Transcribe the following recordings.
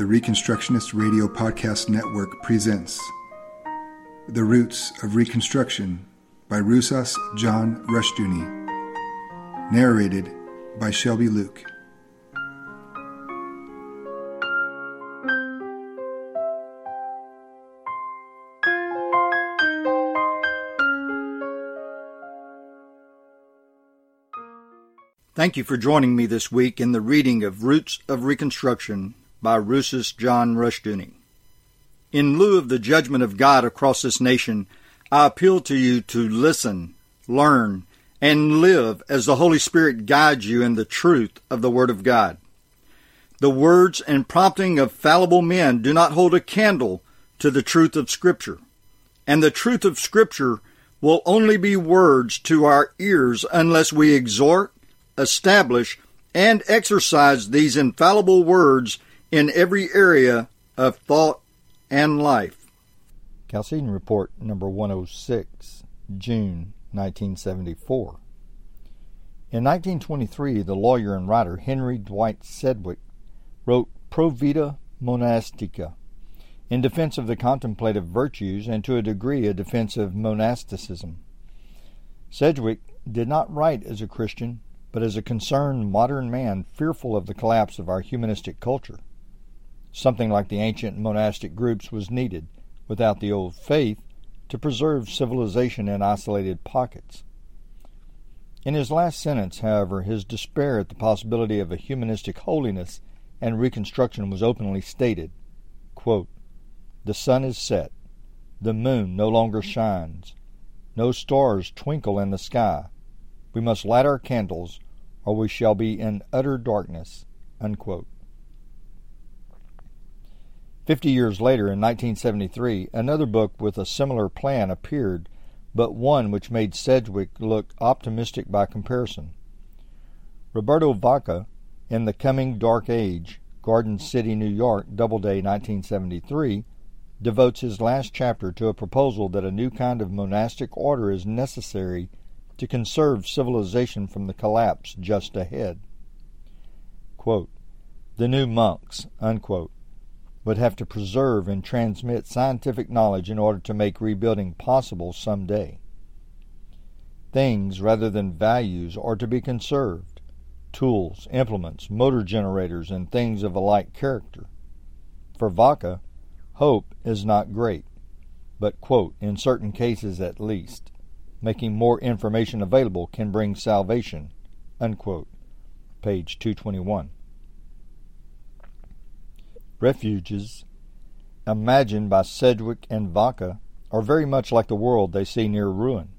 the Reconstructionist Radio Podcast Network presents The Roots of Reconstruction by Rousas John Rushdoony. Narrated by Shelby Luke. Thank you for joining me this week in the reading of Roots of Reconstruction by Rousas John Rushdoony. In lieu of the judgment of God across this nation, I appeal to you to listen, learn, and live as the Holy Spirit guides you in the truth of the Word of God. The words and prompting of fallible men do not hold a candle to the truth of Scripture, and the truth of Scripture will only be words to our ears unless we exhort, establish, and exercise these infallible words in every area of thought and life. Chalcedon Report number 106, June 1974. In 1923, the lawyer and writer Henry Dwight Sedgwick wrote Pro Vita Monastica in defense of the contemplative virtues and to a degree a defense of monasticism. Sedgwick did not write as a Christian, but as a concerned modern man fearful of the collapse of our humanistic culture. Something like the ancient monastic groups was needed, without the old faith, to preserve civilization in isolated pockets. In his last sentence, however, his despair at the possibility of a humanistic holiness and reconstruction was openly stated. Quote, the sun is set, the moon no longer shines, no stars twinkle in the sky, we must light our candles, or we shall be in utter darkness. Unquote. Fifty years later, in 1973, another book with a similar plan appeared, but one which made Sedgwick look optimistic by comparison. Roberto Vacca, in The Coming Dark Age, Garden City, New York, Doubleday, 1973, devotes his last chapter to a proposal that a new kind of monastic order is necessary to conserve civilization from the collapse just ahead. Quote, the new monks, unquote, would have to preserve and transmit scientific knowledge in order to make rebuilding possible some day. Things rather than values are to be conserved tools, implements, motor generators, and things of a like character. For Vacca, hope is not great, but, quote, in certain cases at least making more information available can bring salvation. Unquote. Page 221. Refuges imagined by Sedgwick and Vacca are very much like the world they see near ruin.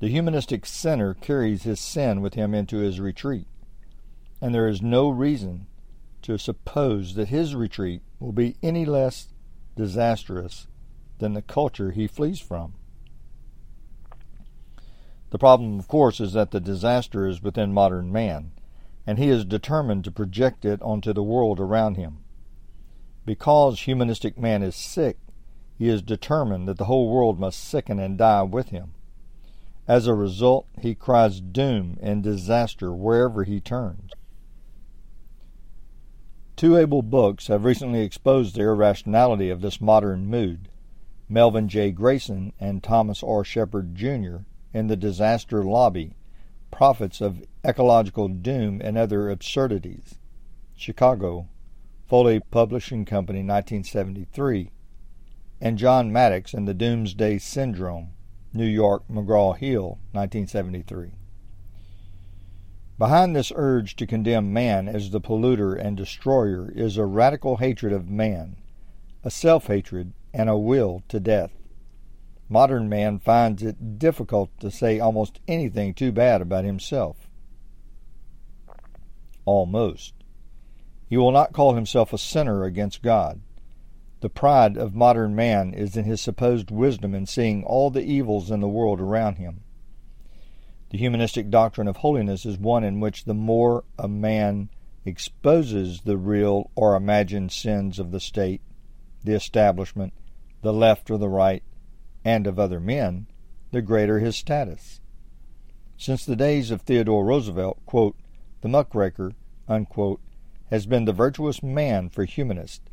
The humanistic sinner carries his sin with him into his retreat, and there is no reason to suppose that his retreat will be any less disastrous than the culture he flees from. The problem, of course, is that the disaster is within modern man, and he is determined to project it onto the world around him. Because humanistic man is sick, he is determined that the whole world must sicken and die with him. As a result, he cries doom and disaster wherever he turns. Two able books have recently exposed the irrationality of this modern mood. Melvin J. Grayson and Thomas R. Shepard, Jr in the disaster lobby, prophets of ecological doom and other absurdities. Chicago, Follett Publishing Company, 1973. And John Maddox in the Doomsday Syndrome, New York, McGraw Hill, 1973. Behind this urge to condemn man as the polluter and destroyer is a radical hatred of man, a self hatred, and a will to death. Modern man finds it difficult to say almost anything too bad about himself. Almost. He will not call himself a sinner against God. The pride of modern man is in his supposed wisdom in seeing all the evils in the world around him. The humanistic doctrine of holiness is one in which the more a man exposes the real or imagined sins of the state, the establishment, the left or the right, and of other men, the greater his status. Since the days of Theodore Roosevelt, quote, the muckraker, unquote, has been the virtuous man for humanists,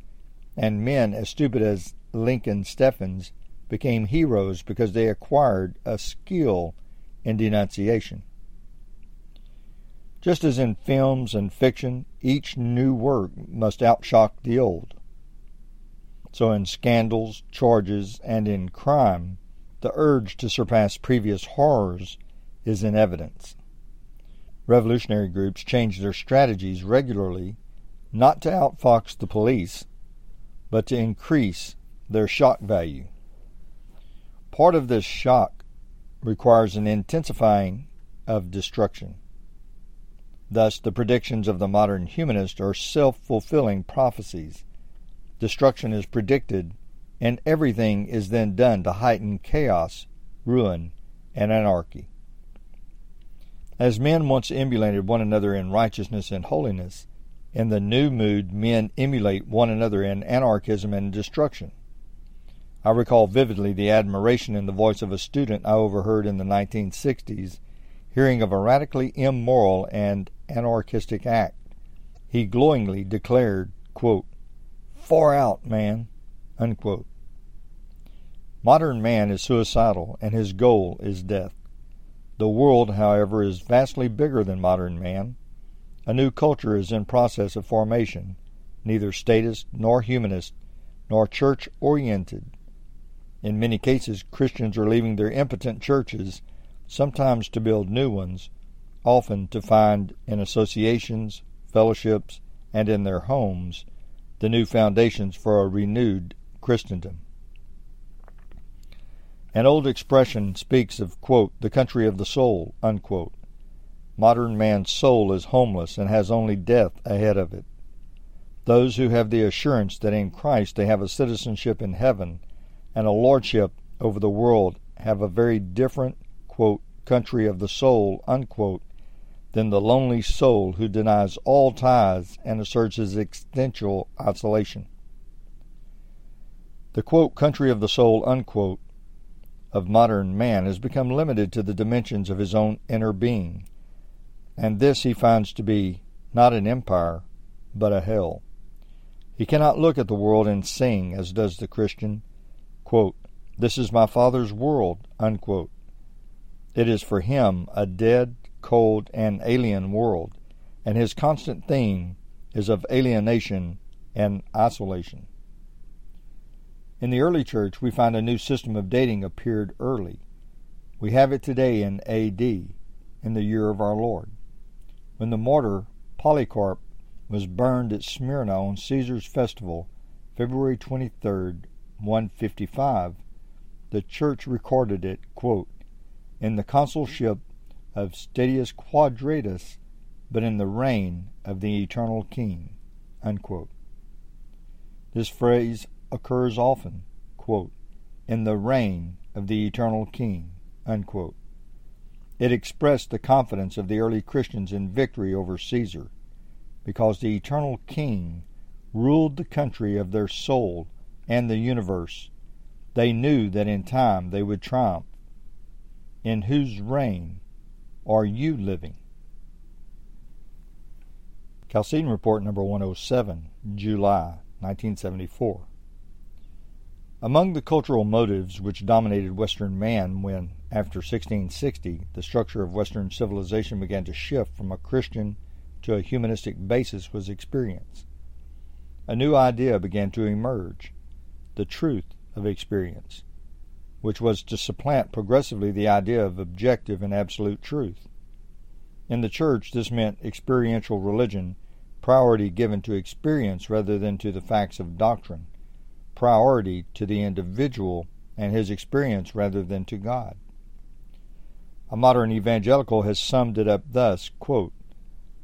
and men as stupid as Lincoln Steffens became heroes because they acquired a skill in denunciation. Just as in films and fiction, each new work must outshock the old. So in scandals, charges, and in crime, the urge to surpass previous horrors is in evidence. Revolutionary groups change their strategies regularly, not to outfox the police, but to increase their shock value. Part of this shock requires an intensifying of destruction. Thus, the predictions of the modern humanist are self fulfilling prophecies. Destruction is predicted, and everything is then done to heighten chaos, ruin, and anarchy. As men once emulated one another in righteousness and holiness, in the new mood men emulate one another in anarchism and destruction. I recall vividly the admiration in the voice of a student I overheard in the 1960s, hearing of a radically immoral and anarchistic act. He glowingly declared, quote, Far out, man. Unquote. Modern man is suicidal, and his goal is death. The world, however, is vastly bigger than modern man. A new culture is in process of formation, neither statist nor humanist, nor church oriented. In many cases, Christians are leaving their impotent churches, sometimes to build new ones, often to find in associations, fellowships, and in their homes the new foundations for a renewed Christendom. An old expression speaks of, quote, the country of the soul, unquote. Modern man's soul is homeless and has only death ahead of it. Those who have the assurance that in Christ they have a citizenship in heaven and a lordship over the world have a very different, quote, country of the soul, unquote, than the lonely soul who denies all ties and asserts his existential isolation. The quote, country of the soul, unquote, of modern man has become limited to the dimensions of his own inner being, and this he finds to be not an empire, but a hell. He cannot look at the world and sing, as does the Christian, quote, This is my Father's world, unquote. It is for him a dead, cold, and alien world, and his constant theme is of alienation and isolation. In the early church, we find a new system of dating appeared early. We have it today in AD, in the year of our Lord. When the martyr Polycarp was burned at Smyrna on Caesar's festival, February 23, 155, the church recorded it, quote, in the consulship of Statius Quadratus, but in the reign of the eternal King. Unquote. This phrase occurs often, quote, in the reign of the eternal King. Unquote. It expressed the confidence of the early Christians in victory over Caesar, because the eternal King ruled the country of their soul and the universe. They knew that in time they would triumph. In whose reign are you living? Chalcedon Report number 107, July 1974. Among the cultural motives which dominated Western man when, after 1660, the structure of Western civilization began to shift from a Christian to a humanistic basis was experience. A new idea began to emerge the truth of experience which was to supplant progressively the idea of objective and absolute truth. In the church, this meant experiential religion, priority given to experience rather than to the facts of doctrine, priority to the individual and his experience rather than to God. A modern evangelical has summed it up thus quote,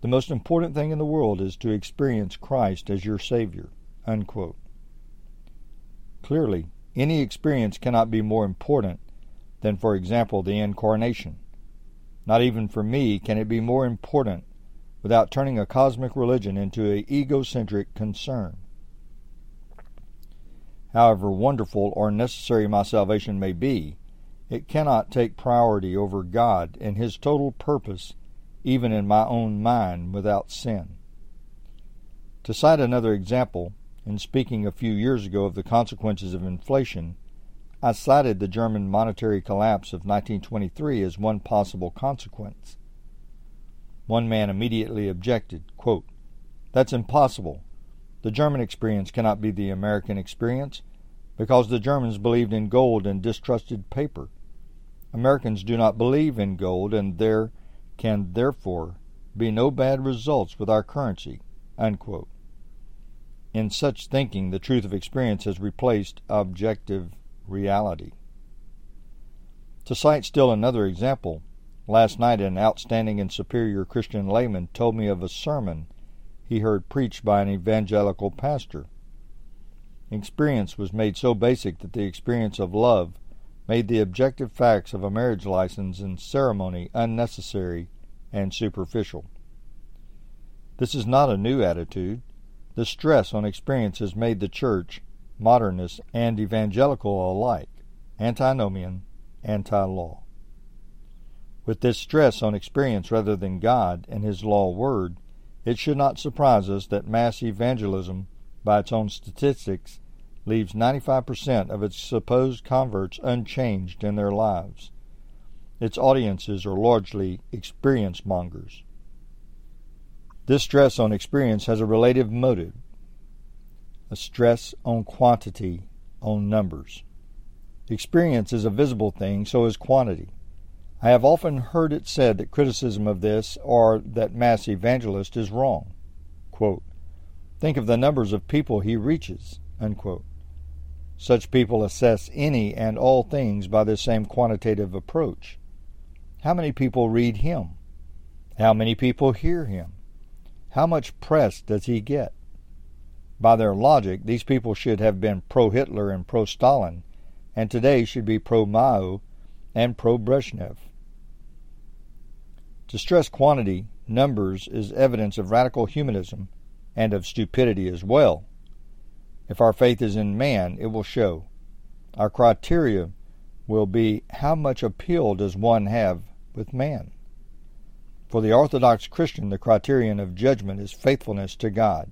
The most important thing in the world is to experience Christ as your Savior. Unquote. Clearly, any experience cannot be more important than, for example, the incarnation. Not even for me can it be more important without turning a cosmic religion into an egocentric concern. However wonderful or necessary my salvation may be, it cannot take priority over God and His total purpose, even in my own mind, without sin. To cite another example, In speaking a few years ago of the consequences of inflation, I cited the German monetary collapse of 1923 as one possible consequence. One man immediately objected, quote, That's impossible. The German experience cannot be the American experience because the Germans believed in gold and distrusted paper. Americans do not believe in gold, and there can therefore be no bad results with our currency. Unquote. In such thinking, the truth of experience has replaced objective reality. To cite still another example, Last night, an outstanding and superior Christian layman told me of a sermon he heard preached by an evangelical pastor. Experience was made so basic that the experience of love made the objective facts of a marriage license and ceremony unnecessary and superficial. This is not a new attitude. The stress on experience has made the church, modernist and evangelical alike, antinomian, anti law. With this stress on experience rather than God and His law word, it should not surprise us that mass evangelism, by its own statistics, leaves 95% of its supposed converts unchanged in their lives. Its audiences are largely experience mongers. This stress on experience has a relative motive a stress on quantity, on numbers. Experience is a visible thing, so is quantity. I have often heard it said that criticism of this or that mass evangelist is wrong. Quote, Think of the numbers of people he reaches. Unquote. Such people assess any and all things by the same quantitative approach. How many people read him? How many people hear him? How much press does he get? By their logic, these people should have been pro Hitler and pro Stalin, and today should be pro Mao and pro Brezhnev. To stress quantity, numbers, is evidence of radical humanism and of stupidity as well. If our faith is in man, it will show. Our criteria will be how much appeal does one have with man? For the Orthodox Christian, the criterion of judgment is faithfulness to God.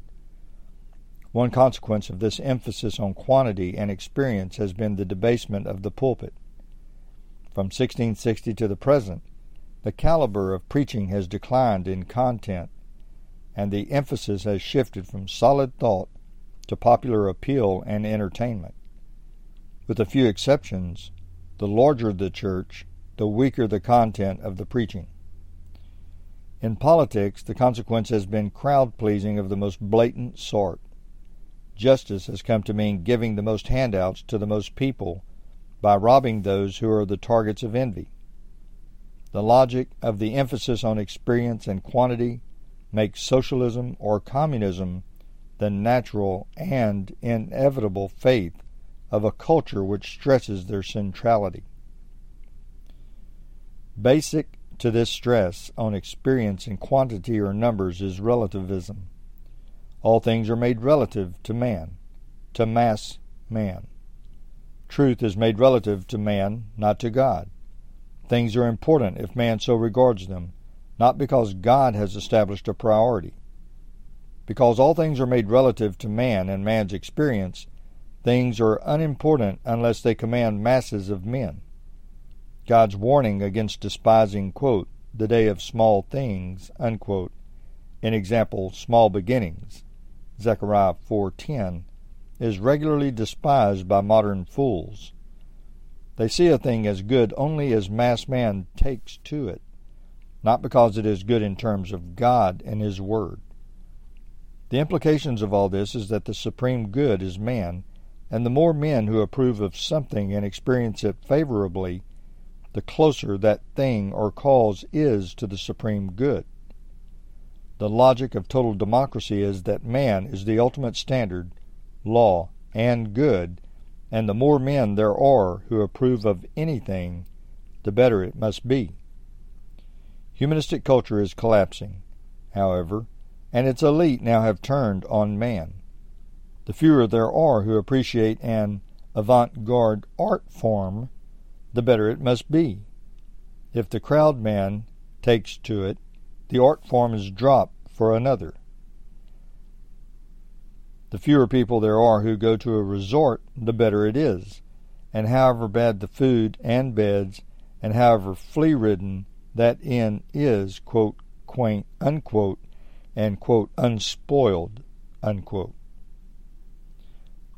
One consequence of this emphasis on quantity and experience has been the debasement of the pulpit. From 1660 to the present, the caliber of preaching has declined in content, and the emphasis has shifted from solid thought to popular appeal and entertainment. With a few exceptions, the larger the church, the weaker the content of the preaching. In politics, the consequence has been crowd pleasing of the most blatant sort. Justice has come to mean giving the most handouts to the most people by robbing those who are the targets of envy. The logic of the emphasis on experience and quantity makes socialism or communism the natural and inevitable faith of a culture which stresses their centrality. Basic to this stress on experience and quantity or numbers is relativism. All things are made relative to man, to mass man. Truth is made relative to man, not to God. Things are important if man so regards them, not because God has established a priority. Because all things are made relative to man and man's experience, things are unimportant unless they command masses of men. God's warning against despising, quote, the day of small things, unquote, in example, small beginnings, Zechariah 4.10, is regularly despised by modern fools. They see a thing as good only as mass man takes to it, not because it is good in terms of God and His Word. The implications of all this is that the supreme good is man, and the more men who approve of something and experience it favorably, the closer that thing or cause is to the supreme good. The logic of total democracy is that man is the ultimate standard, law, and good, and the more men there are who approve of anything, the better it must be. Humanistic culture is collapsing, however, and its elite now have turned on man. The fewer there are who appreciate an avant garde art form, the better it must be. If the crowd man takes to it, the art form is dropped for another. The fewer people there are who go to a resort, the better it is. And however bad the food and beds, and however flea ridden that inn is, quote, quaint, unquote, and, quote, unspoiled, unquote.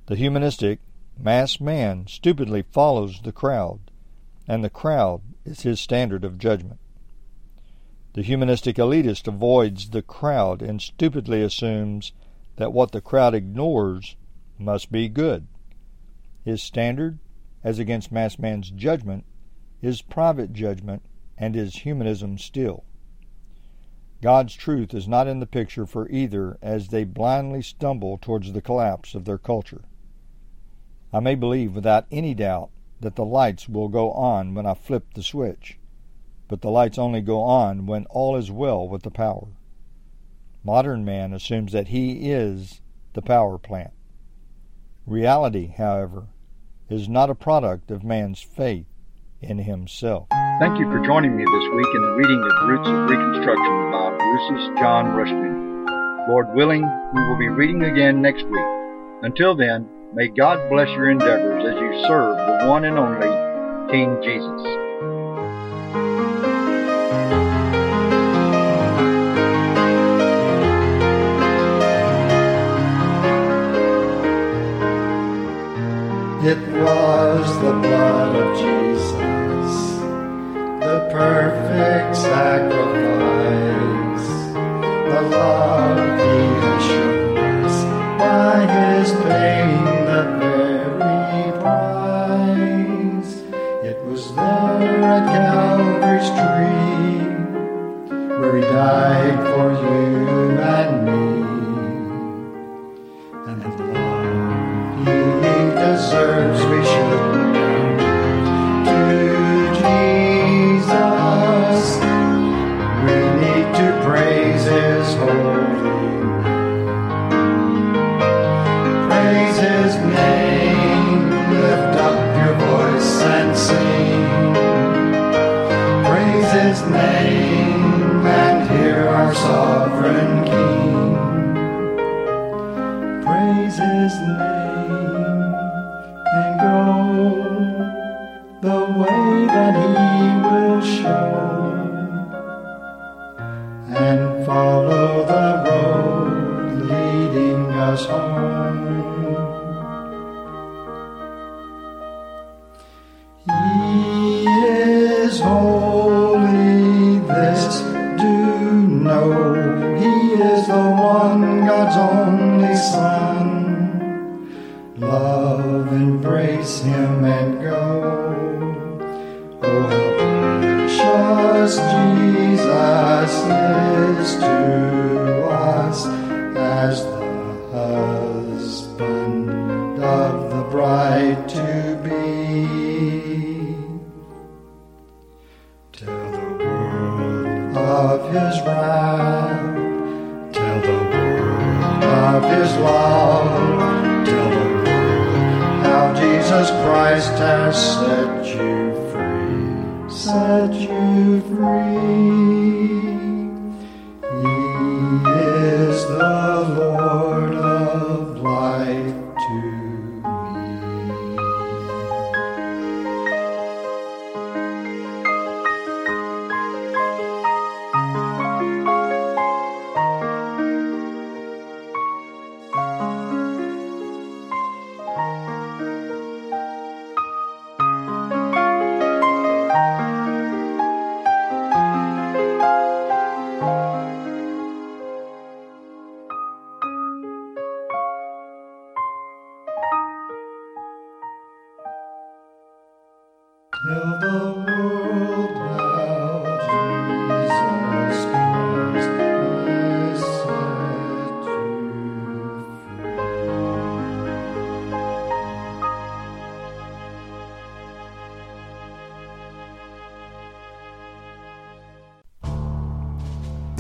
The humanistic, mass man stupidly follows the crowd, and the crowd is his standard of judgment. The humanistic elitist avoids the crowd and stupidly assumes that what the crowd ignores must be good. His standard, as against mass man's judgment, is private judgment and is humanism still. God's truth is not in the picture for either as they blindly stumble towards the collapse of their culture. I may believe without any doubt that the lights will go on when I flip the switch, but the lights only go on when all is well with the power. Modern man assumes that he is the power plant. Reality, however, is not a product of man's faith in himself. Thank you for joining me this week in the reading of Roots of Reconstruction by Rousas John Rushdoony. Lord willing, we will be reading again next week. Until then, may God bless your endeavors as you serve the one and only King Jesus. It was the blood of Jesus, the perfect sacrifice, the love he has shown us by his paying the very price. It was there at Calvary's tree where he died for you and me.